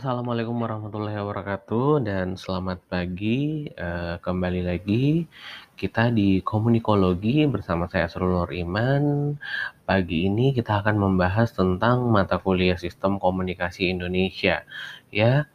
Assalamualaikum warahmatullahi wabarakatuh dan selamat pagi. Eh, kembali lagi kita di Komunikologi bersama saya Asrul Iman. Pagi ini kita akan membahas tentang mata kuliah Sistem Komunikasi Indonesia. Ya,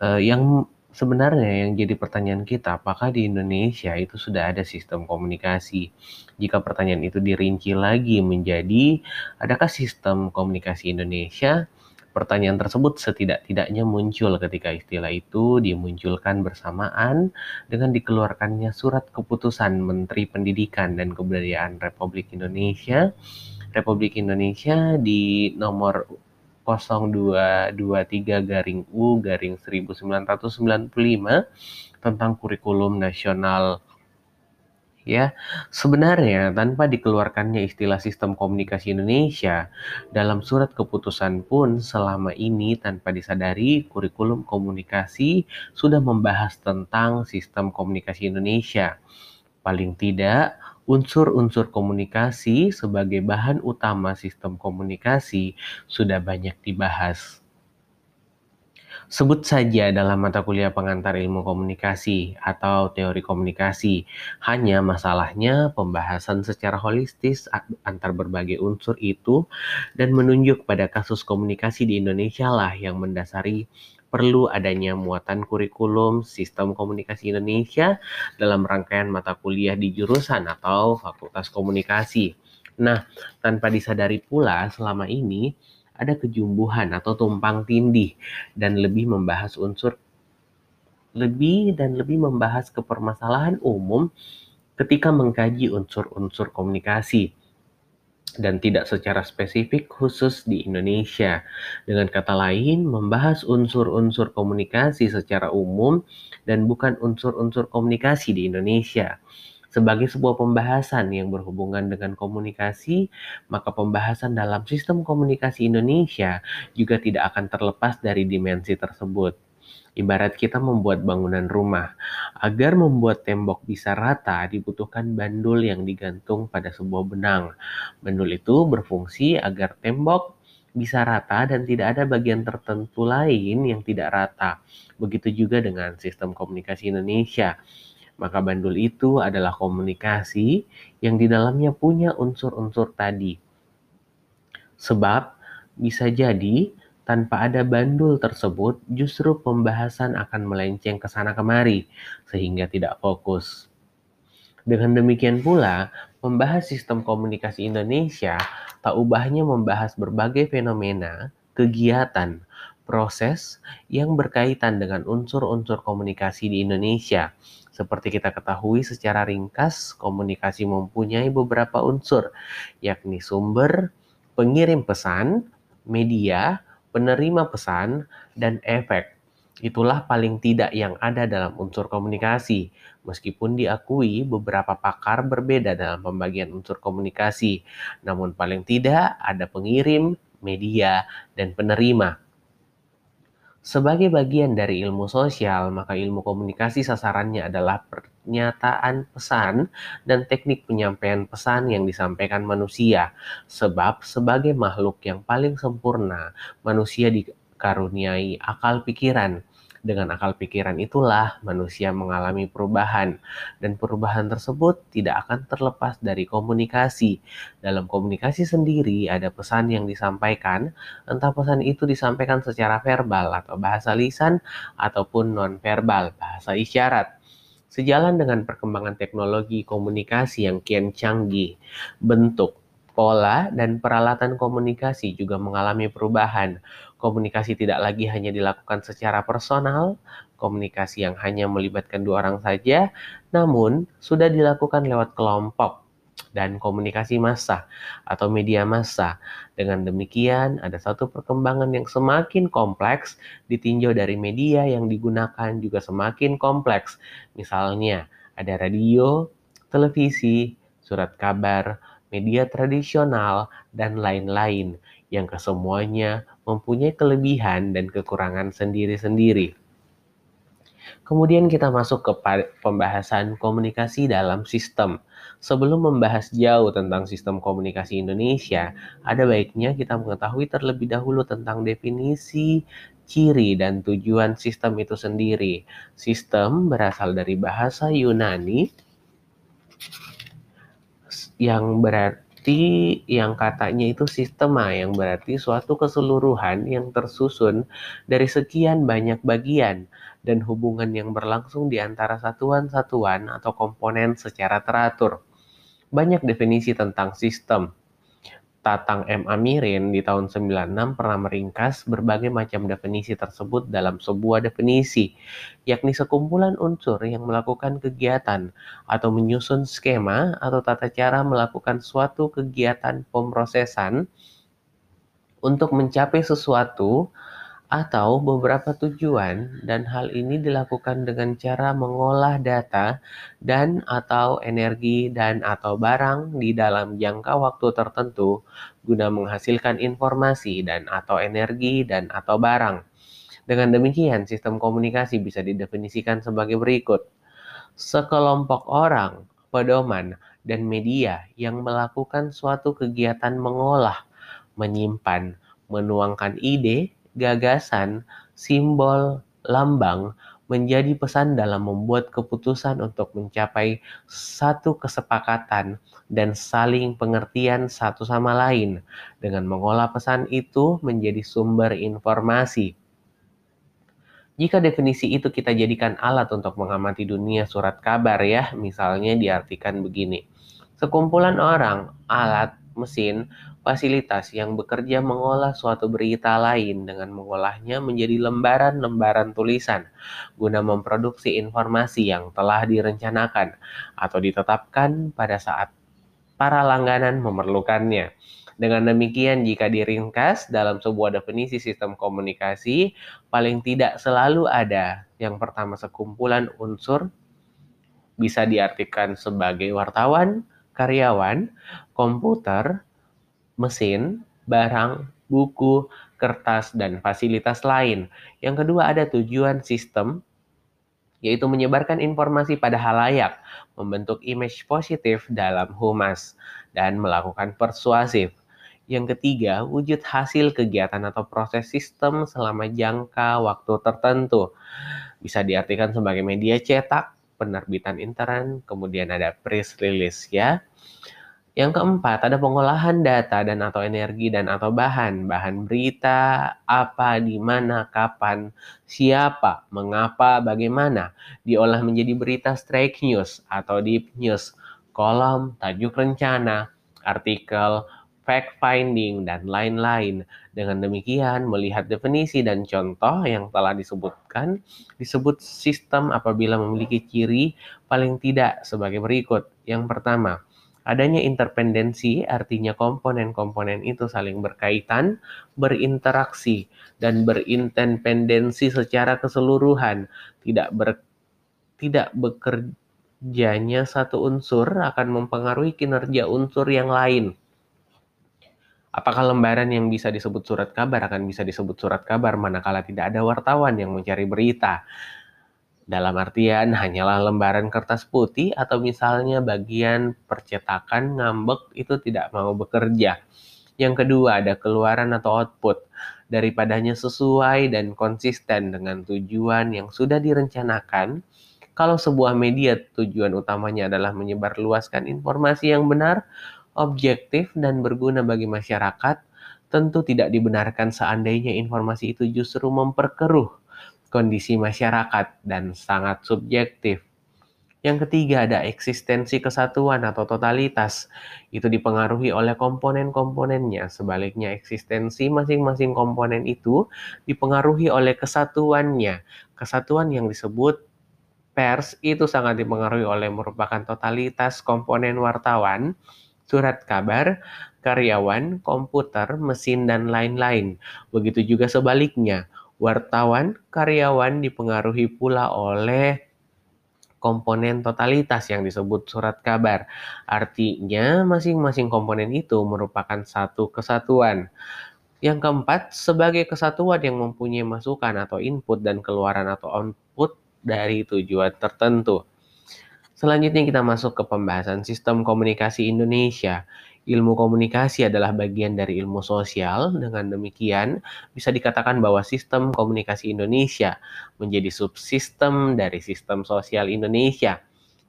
eh, yang sebenarnya yang jadi pertanyaan kita, apakah di Indonesia itu sudah ada sistem komunikasi? Jika pertanyaan itu dirinci lagi menjadi adakah sistem komunikasi Indonesia? Pertanyaan tersebut setidak-tidaknya muncul ketika istilah itu dimunculkan bersamaan dengan dikeluarkannya surat keputusan Menteri Pendidikan dan Kebudayaan Republik Indonesia. Republik Indonesia di nomor 0223 garing U garing 1995 tentang kurikulum nasional ya. Sebenarnya tanpa dikeluarkannya istilah sistem komunikasi Indonesia dalam surat keputusan pun selama ini tanpa disadari kurikulum komunikasi sudah membahas tentang sistem komunikasi Indonesia. Paling tidak unsur-unsur komunikasi sebagai bahan utama sistem komunikasi sudah banyak dibahas. Sebut saja dalam mata kuliah pengantar ilmu komunikasi atau teori komunikasi. Hanya masalahnya pembahasan secara holistis antar berbagai unsur itu dan menunjuk pada kasus komunikasi di Indonesia lah yang mendasari perlu adanya muatan kurikulum sistem komunikasi Indonesia dalam rangkaian mata kuliah di jurusan atau fakultas komunikasi. Nah, tanpa disadari pula selama ini ada kejumbuhan atau tumpang tindih dan lebih membahas unsur lebih dan lebih membahas kepermasalahan umum ketika mengkaji unsur-unsur komunikasi dan tidak secara spesifik khusus di Indonesia. Dengan kata lain, membahas unsur-unsur komunikasi secara umum dan bukan unsur-unsur komunikasi di Indonesia. Sebagai sebuah pembahasan yang berhubungan dengan komunikasi, maka pembahasan dalam sistem komunikasi Indonesia juga tidak akan terlepas dari dimensi tersebut. Ibarat kita membuat bangunan rumah. Agar membuat tembok bisa rata, dibutuhkan bandul yang digantung pada sebuah benang. Bandul itu berfungsi agar tembok bisa rata dan tidak ada bagian tertentu lain yang tidak rata. Begitu juga dengan sistem komunikasi Indonesia. Maka bandul itu adalah komunikasi yang di dalamnya punya unsur-unsur tadi. Sebab bisa jadi tanpa ada bandul tersebut justru pembahasan akan melenceng ke sana kemari sehingga tidak fokus. Dengan demikian pula, membahas sistem komunikasi Indonesia tak ubahnya membahas berbagai fenomena, kegiatan, proses yang berkaitan dengan unsur-unsur komunikasi di Indonesia seperti kita ketahui secara ringkas, komunikasi mempunyai beberapa unsur, yakni sumber, pengirim pesan, media, penerima pesan, dan efek. Itulah paling tidak yang ada dalam unsur komunikasi, meskipun diakui beberapa pakar berbeda dalam pembagian unsur komunikasi. Namun paling tidak ada pengirim, media, dan penerima. Sebagai bagian dari ilmu sosial, maka ilmu komunikasi sasarannya adalah pernyataan pesan dan teknik penyampaian pesan yang disampaikan manusia. Sebab sebagai makhluk yang paling sempurna, manusia dikaruniai akal pikiran dengan akal pikiran itulah manusia mengalami perubahan, dan perubahan tersebut tidak akan terlepas dari komunikasi. Dalam komunikasi sendiri ada pesan yang disampaikan, entah pesan itu disampaikan secara verbal atau bahasa lisan, ataupun non-verbal, bahasa isyarat. Sejalan dengan perkembangan teknologi komunikasi yang kian canggih, bentuk, pola, dan peralatan komunikasi juga mengalami perubahan. Komunikasi tidak lagi hanya dilakukan secara personal, komunikasi yang hanya melibatkan dua orang saja, namun sudah dilakukan lewat kelompok dan komunikasi massa atau media massa. Dengan demikian, ada satu perkembangan yang semakin kompleks ditinjau dari media yang digunakan juga semakin kompleks. Misalnya, ada radio, televisi, surat kabar, media tradisional, dan lain-lain yang kesemuanya mempunyai kelebihan dan kekurangan sendiri-sendiri. Kemudian kita masuk ke pembahasan komunikasi dalam sistem. Sebelum membahas jauh tentang sistem komunikasi Indonesia, ada baiknya kita mengetahui terlebih dahulu tentang definisi, ciri dan tujuan sistem itu sendiri. Sistem berasal dari bahasa Yunani yang berarti yang katanya itu sistema yang berarti suatu keseluruhan yang tersusun dari sekian banyak bagian dan hubungan yang berlangsung di antara satuan-satuan atau komponen secara teratur. Banyak definisi tentang sistem. Tatang M. Amirin di tahun 96 pernah meringkas berbagai macam definisi tersebut dalam sebuah definisi, yakni sekumpulan unsur yang melakukan kegiatan atau menyusun skema atau tata cara melakukan suatu kegiatan pemrosesan untuk mencapai sesuatu atau beberapa tujuan dan hal ini dilakukan dengan cara mengolah data dan atau energi dan atau barang di dalam jangka waktu tertentu guna menghasilkan informasi dan atau energi dan atau barang. Dengan demikian, sistem komunikasi bisa didefinisikan sebagai berikut. Sekelompok orang, pedoman, dan media yang melakukan suatu kegiatan mengolah, menyimpan, menuangkan ide, gagasan, simbol, lambang menjadi pesan dalam membuat keputusan untuk mencapai satu kesepakatan dan saling pengertian satu sama lain dengan mengolah pesan itu menjadi sumber informasi. Jika definisi itu kita jadikan alat untuk mengamati dunia surat kabar ya, misalnya diartikan begini. Sekumpulan orang, alat, mesin, fasilitas yang bekerja mengolah suatu berita lain dengan mengolahnya menjadi lembaran-lembaran tulisan guna memproduksi informasi yang telah direncanakan atau ditetapkan pada saat para langganan memerlukannya. Dengan demikian, jika diringkas dalam sebuah definisi sistem komunikasi, paling tidak selalu ada yang pertama sekumpulan unsur bisa diartikan sebagai wartawan, karyawan, komputer, mesin, barang, buku, kertas, dan fasilitas lain. Yang kedua ada tujuan sistem, yaitu menyebarkan informasi pada halayak, membentuk image positif dalam humas, dan melakukan persuasif. Yang ketiga, wujud hasil kegiatan atau proses sistem selama jangka waktu tertentu. Bisa diartikan sebagai media cetak, penerbitan intern, kemudian ada press release ya. Yang keempat, ada pengolahan data dan atau energi dan atau bahan. Bahan berita, apa, di mana, kapan, siapa, mengapa, bagaimana. Diolah menjadi berita strike news atau deep news, kolom, tajuk rencana, artikel, fact finding, dan lain-lain. Dengan demikian, melihat definisi dan contoh yang telah disebutkan, disebut sistem apabila memiliki ciri paling tidak sebagai berikut. Yang pertama, Adanya interpendensi artinya komponen-komponen itu saling berkaitan, berinteraksi, dan berinterpendensi secara keseluruhan. Tidak ber, tidak bekerjanya satu unsur akan mempengaruhi kinerja unsur yang lain. Apakah lembaran yang bisa disebut surat kabar akan bisa disebut surat kabar manakala tidak ada wartawan yang mencari berita? Dalam artian hanyalah lembaran kertas putih atau misalnya bagian percetakan ngambek itu tidak mau bekerja. Yang kedua ada keluaran atau output daripadanya sesuai dan konsisten dengan tujuan yang sudah direncanakan. Kalau sebuah media tujuan utamanya adalah menyebarluaskan informasi yang benar, objektif dan berguna bagi masyarakat, tentu tidak dibenarkan seandainya informasi itu justru memperkeruh kondisi masyarakat dan sangat subjektif. Yang ketiga ada eksistensi kesatuan atau totalitas. Itu dipengaruhi oleh komponen-komponennya. Sebaliknya eksistensi masing-masing komponen itu dipengaruhi oleh kesatuannya. Kesatuan yang disebut pers itu sangat dipengaruhi oleh merupakan totalitas komponen wartawan, surat kabar, karyawan, komputer, mesin, dan lain-lain. Begitu juga sebaliknya Wartawan, karyawan dipengaruhi pula oleh komponen totalitas yang disebut surat kabar. Artinya, masing-masing komponen itu merupakan satu kesatuan. Yang keempat, sebagai kesatuan yang mempunyai masukan atau input dan keluaran atau output dari tujuan tertentu. Selanjutnya kita masuk ke pembahasan sistem komunikasi Indonesia. Ilmu komunikasi adalah bagian dari ilmu sosial. Dengan demikian, bisa dikatakan bahwa sistem komunikasi Indonesia menjadi subsistem dari sistem sosial Indonesia.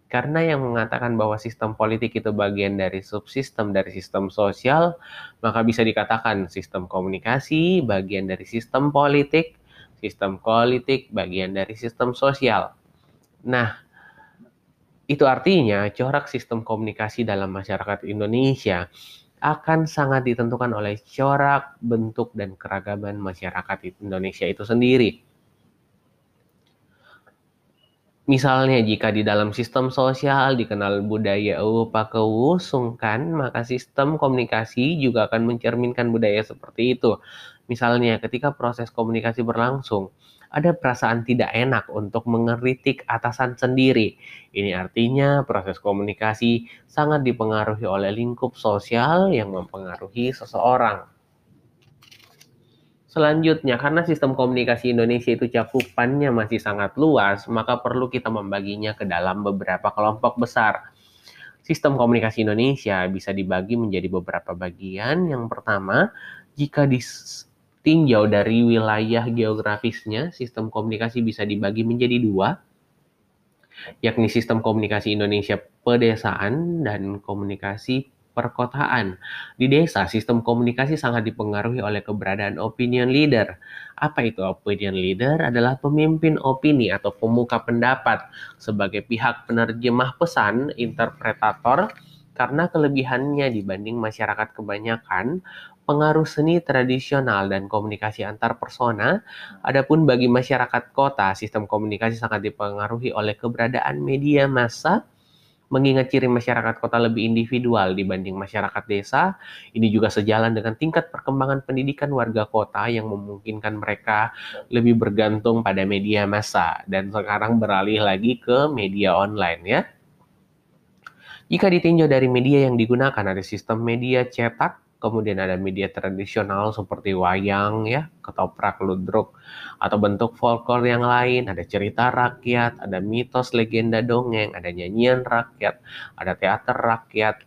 Karena yang mengatakan bahwa sistem politik itu bagian dari subsistem dari sistem sosial, maka bisa dikatakan sistem komunikasi bagian dari sistem politik, sistem politik bagian dari sistem sosial. Nah, itu artinya corak sistem komunikasi dalam masyarakat Indonesia akan sangat ditentukan oleh corak, bentuk, dan keragaman masyarakat Indonesia itu sendiri. Misalnya jika di dalam sistem sosial dikenal budaya upah kewusungkan, maka sistem komunikasi juga akan mencerminkan budaya seperti itu. Misalnya ketika proses komunikasi berlangsung, ada perasaan tidak enak untuk mengeritik atasan sendiri. Ini artinya proses komunikasi sangat dipengaruhi oleh lingkup sosial yang mempengaruhi seseorang. Selanjutnya, karena sistem komunikasi Indonesia itu cakupannya masih sangat luas, maka perlu kita membaginya ke dalam beberapa kelompok besar. Sistem komunikasi Indonesia bisa dibagi menjadi beberapa bagian. Yang pertama, jika di tinjau dari wilayah geografisnya, sistem komunikasi bisa dibagi menjadi dua, yakni sistem komunikasi Indonesia pedesaan dan komunikasi perkotaan. Di desa, sistem komunikasi sangat dipengaruhi oleh keberadaan opinion leader. Apa itu opinion leader? Adalah pemimpin opini atau pemuka pendapat sebagai pihak penerjemah pesan, interpretator, karena kelebihannya dibanding masyarakat kebanyakan, pengaruh seni tradisional dan komunikasi antar persona. Adapun bagi masyarakat kota, sistem komunikasi sangat dipengaruhi oleh keberadaan media massa mengingat ciri masyarakat kota lebih individual dibanding masyarakat desa. Ini juga sejalan dengan tingkat perkembangan pendidikan warga kota yang memungkinkan mereka lebih bergantung pada media massa dan sekarang beralih lagi ke media online ya. Jika ditinjau dari media yang digunakan ada sistem media cetak, kemudian ada media tradisional seperti wayang ya, ketoprak, ludruk, atau bentuk folklore yang lain, ada cerita rakyat, ada mitos, legenda dongeng, ada nyanyian rakyat, ada teater rakyat,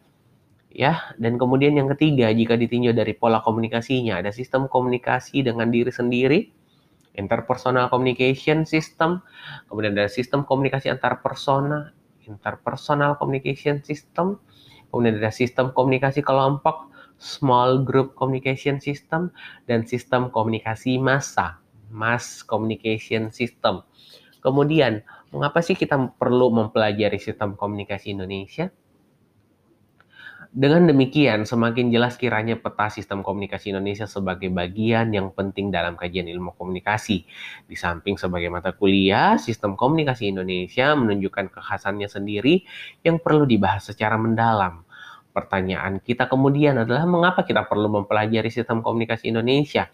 ya. Dan kemudian yang ketiga, jika ditinjau dari pola komunikasinya, ada sistem komunikasi dengan diri sendiri, interpersonal communication system, kemudian ada sistem komunikasi antar persona, interpersonal communication system, kemudian ada sistem komunikasi kelompok, small group communication system, dan sistem komunikasi massa, mass communication system. Kemudian, mengapa sih kita perlu mempelajari sistem komunikasi Indonesia? Dengan demikian, semakin jelas kiranya peta sistem komunikasi Indonesia sebagai bagian yang penting dalam kajian ilmu komunikasi. Di samping sebagai mata kuliah, sistem komunikasi Indonesia menunjukkan kekhasannya sendiri yang perlu dibahas secara mendalam. Pertanyaan kita kemudian adalah mengapa kita perlu mempelajari sistem komunikasi Indonesia?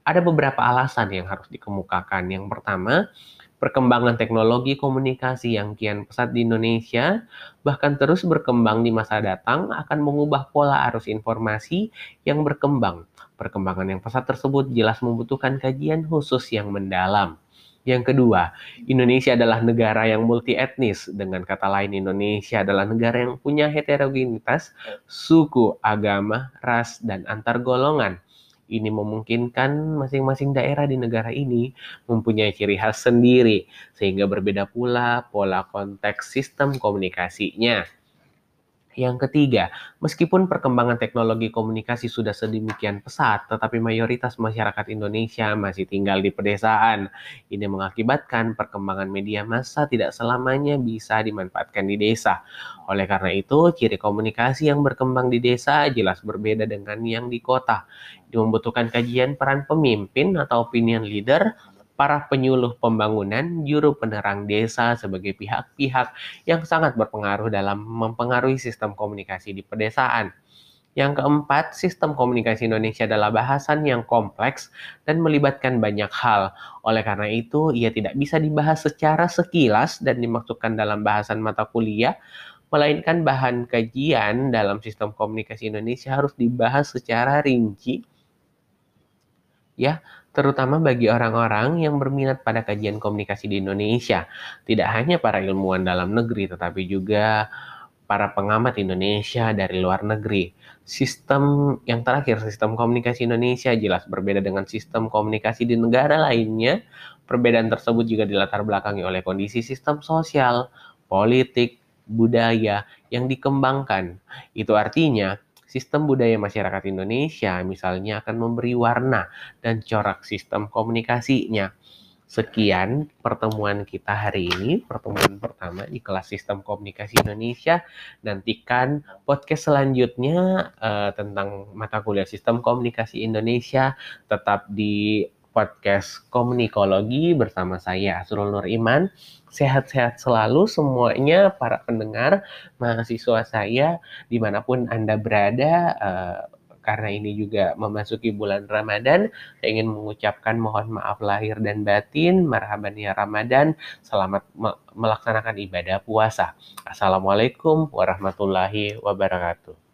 Ada beberapa alasan yang harus dikemukakan. Yang pertama, perkembangan teknologi komunikasi yang kian pesat di Indonesia, bahkan terus berkembang di masa datang, akan mengubah pola arus informasi yang berkembang. Perkembangan yang pesat tersebut jelas membutuhkan kajian khusus yang mendalam. Yang kedua, Indonesia adalah negara yang multi etnis. Dengan kata lain, Indonesia adalah negara yang punya heterogenitas suku, agama, ras, dan antar golongan. Ini memungkinkan masing-masing daerah di negara ini mempunyai ciri khas sendiri, sehingga berbeda pula pola konteks sistem komunikasinya. Yang ketiga, meskipun perkembangan teknologi komunikasi sudah sedemikian pesat, tetapi mayoritas masyarakat Indonesia masih tinggal di pedesaan. Ini mengakibatkan perkembangan media massa tidak selamanya bisa dimanfaatkan di desa. Oleh karena itu, ciri komunikasi yang berkembang di desa jelas berbeda dengan yang di kota. Membutuhkan kajian peran pemimpin atau opinion leader para penyuluh pembangunan, juru penerang desa sebagai pihak-pihak yang sangat berpengaruh dalam mempengaruhi sistem komunikasi di pedesaan. Yang keempat, sistem komunikasi Indonesia adalah bahasan yang kompleks dan melibatkan banyak hal. Oleh karena itu, ia tidak bisa dibahas secara sekilas dan dimaksudkan dalam bahasan mata kuliah, melainkan bahan kajian dalam sistem komunikasi Indonesia harus dibahas secara rinci ya terutama bagi orang-orang yang berminat pada kajian komunikasi di Indonesia. Tidak hanya para ilmuwan dalam negeri, tetapi juga para pengamat Indonesia dari luar negeri. Sistem yang terakhir, sistem komunikasi Indonesia jelas berbeda dengan sistem komunikasi di negara lainnya. Perbedaan tersebut juga dilatar belakangi oleh kondisi sistem sosial, politik, budaya yang dikembangkan. Itu artinya sistem budaya masyarakat Indonesia misalnya akan memberi warna dan corak sistem komunikasinya. Sekian pertemuan kita hari ini, pertemuan pertama di kelas Sistem Komunikasi Indonesia. Nantikan podcast selanjutnya uh, tentang mata kuliah Sistem Komunikasi Indonesia tetap di podcast Komunikologi bersama saya Asrul Nur Iman. Sehat-sehat selalu semuanya para pendengar mahasiswa saya di mana pun Anda berada. Uh, karena ini juga memasuki bulan Ramadan, saya ingin mengucapkan mohon maaf lahir dan batin, marhaban ya Ramadan, selamat melaksanakan ibadah puasa. Assalamualaikum warahmatullahi wabarakatuh.